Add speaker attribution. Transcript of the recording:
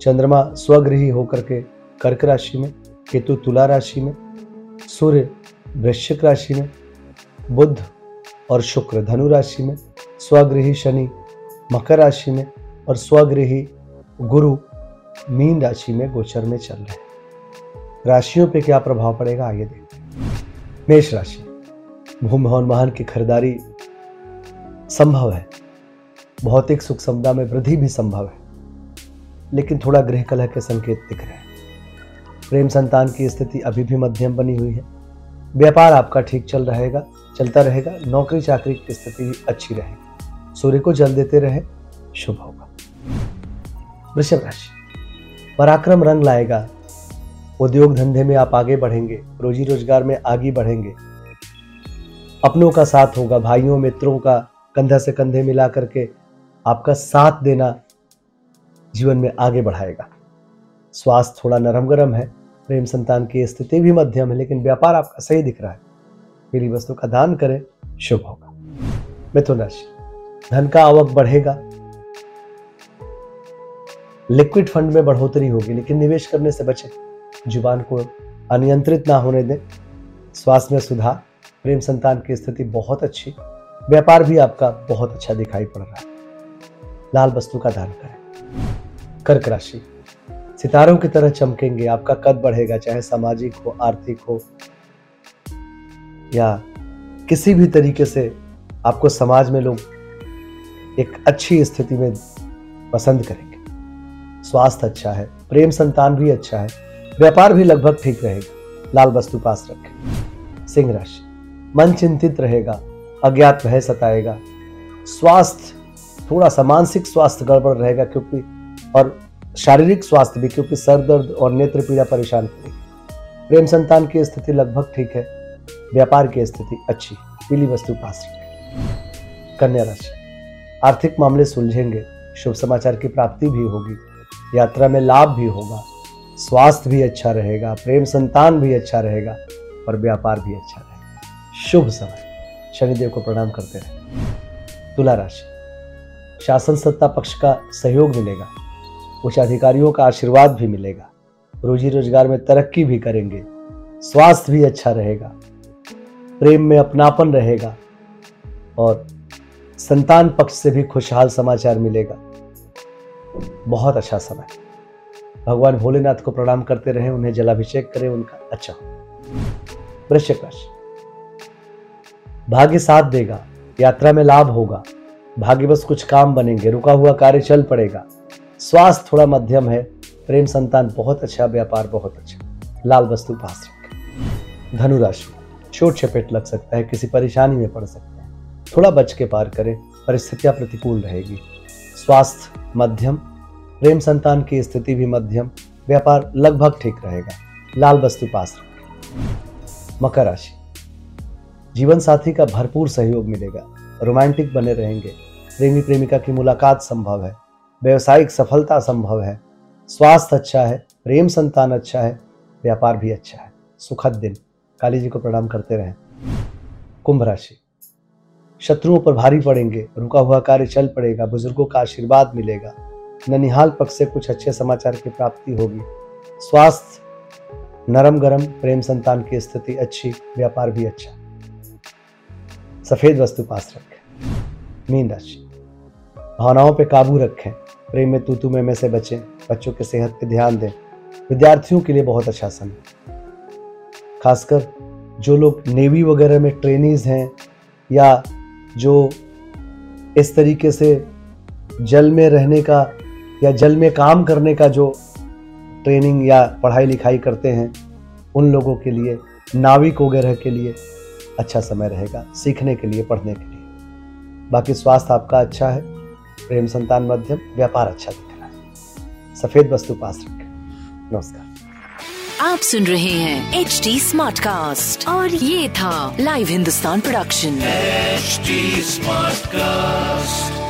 Speaker 1: चंद्रमा स्वगृही होकर के कर्क राशि में, केतु तुला राशि में, सूर्य वृश्चिक राशि में, बुध और शुक्र धनु राशि में, स्वगृही शनि मकर राशि में और स्वगृही गुरु मीन राशि में गोचर में चल रहे हैं। राशियों पे क्या प्रभाव पड़ेगा आगे देखते हैं। मेष राशि, भूमि भवन वाहन की खरीदारी संभव है। भौतिक सुख समता में वृद्धि भी संभव है। लेकिन थोड़ा गृह कलह के संकेत दिख रहे हैं। प्रेम संतान की स्थिति अभी भी मध्यम बनी हुई है। व्यापार आपका ठीक चल रहेगा, चलता रहेगा नौकरी चाकरी की स्थिति भी अच्छी रहेगी। सूर्य को जल देते रहे, शुभ होगा। वृषभ राशि। पराक्रम रंग लाएगा। उद्योग धंधे में आप आगे बढ़ेंगे रोजी रोज़गार में आगे बढ़ेंगे। अपनों का साथ होगा, भाइयों, मित्रों का कंधा से कंधे मिला करके आपका साथ देना जीवन में आगे बढ़ाएगा। स्वास्थ्य थोड़ा नरम गरम है, प्रेम संतान की स्थिति भी मध्यम है, लेकिन व्यापार आपका सही दिख रहा है। पीली वस्तु का दान करें, शुभ होगा। मिथुन राशि, धन का आवक बढ़ेगा। लिक्विड फंड में बढ़ोतरी होगी, लेकिन निवेश करने से बचें। ज़ुबान को अनियंत्रित ना होने दें। स्वास्थ्य में सुधार, प्रेम संतान की स्थिति बहुत अच्छी, व्यापार भी आपका बहुत अच्छा दिखाई पड़ रहा है। लाल वस्तु का दान करें। कर्क राशि। सितारों की तरह चमकेंगे, आपका कद बढ़ेगा, चाहे सामाजिक हो, आर्थिक हो, या किसी भी तरीके से आपको समाज में लोग एक अच्छी स्थिति में पसंद करेंगे। स्वास्थ्य अच्छा है, प्रेम संतान भी अच्छा है, व्यापार भी लगभग ठीक रहेगा, लाल वस्तु पास रखें। सिंह राशि, मन चिंतित रहेगा, अज्ञात भय सताएगा। स्वास्थ्य, थोड़ा सा मानसिक स्वास्थ्य गड़बड़ रहेगा, क्योंकि और शारीरिक स्वास्थ्य भी, क्योंकि सर दर्द और नेत्र पीड़ा परेशान करेगी प्रेम संतान की स्थिति लगभग ठीक है, व्यापार की स्थिति अच्छी, पीली वस्तु पास कन्या राशि, आर्थिक मामले सुलझेंगे, शुभ समाचार की प्राप्ति भी होगी, यात्रा में लाभ भी होगा, स्वास्थ्य भी अच्छा रहेगा, प्रेम संतान भी अच्छा रहेगा और व्यापार भी अच्छा रहेगा। शुभ समय, शनिदेव को प्रणाम करते रहे। तुला राशि, शासन सत्ता पक्ष का सहयोग मिलेगा। उच्च अधिकारियों का आशीर्वाद भी मिलेगा। रोजी रोज़गार में तरक्की भी करेंगे। स्वास्थ्य भी अच्छा रहेगा। प्रेम में अपनापन रहेगा। और संतान पक्ष से भी खुशहाल समाचार मिलेगा। बहुत अच्छा समय। भगवान भोलेनाथ को प्रणाम करते रहे, उन्हें जलाभिषेक करें, उनका अच्छा हो। वृश्चिक राशि। भाग्य साथ देगा, यात्रा में लाभ होगा। भाग्य बस कुछ काम बनेंगे, रुका हुआ कार्य चल पड़ेगा। स्वास्थ्य थोड़ा मध्यम है, प्रेम संतान बहुत अच्छा व्यापार बहुत अच्छा। लाल वस्तु पास रखें। धनुराशि छोट चपेट लग सकता है, किसी परेशानी में पड़ सकते हैं। थोड़ा बच के पार करें, परिस्थितियाँ प्रतिकूल रहेगी। स्वास्थ्य मध्यम, प्रेम संतान की स्थिति भी मध्यम, व्यापार लगभग ठीक रहेगा। लाल वस्तु पास रखें। मकर राशि, जीवन साथी का भरपूर सहयोग मिलेगा। रोमांटिक बने रहेंगे। प्रेमी प्रेमिका की मुलाकात संभव है। व्यवसायिक सफलता संभव है, स्वास्थ्य अच्छा है, प्रेम संतान अच्छा है, व्यापार भी अच्छा है। सुखद दिन। काली जी को प्रणाम करते रहें। कुंभ राशि। शत्रुओं पर भारी पड़ेंगे, रुका हुआ कार्य चल पड़ेगा, बुज़ुर्गों का आशीर्वाद मिलेगा। ननिहाल पक्ष से कुछ अच्छे समाचार की प्राप्ति होगी। स्वास्थ्य नरम गरम प्रेम संतान की स्थिति अच्छी, व्यापार भी अच्छा। सफ़ेद वस्तु पास रखें। मीन राशि। भावनाओं पर काबू रखें। प्रेम में तू में, में से बचें। बच्चों के सेहत पे ध्यान दें। विद्यार्थियों के लिए बहुत अच्छा समय। खासकर जो लोग नेवी वगैरह में ट्रेनिज हैं या जो इस तरीके से जल में रहने का या जल में काम करने का जो ट्रेनिंग या पढ़ाई लिखाई करते हैं उन लोगों के लिए नाविक वगैरह के लिए अच्छा समय रहेगा सीखने के लिए पढ़ने के लिए। बाकी स्वास्थ्य आपका अच्छा है। प्रेम संतान मध्यम व्यापार अच्छा दिख रहा है। सफ़ेद वस्तु पास रखें। नमस्कार।
Speaker 2: आप सुन रहे हैं एच डी स्मार्ट कास्ट और ये था live Hindustan production
Speaker 3: smart Smartcast.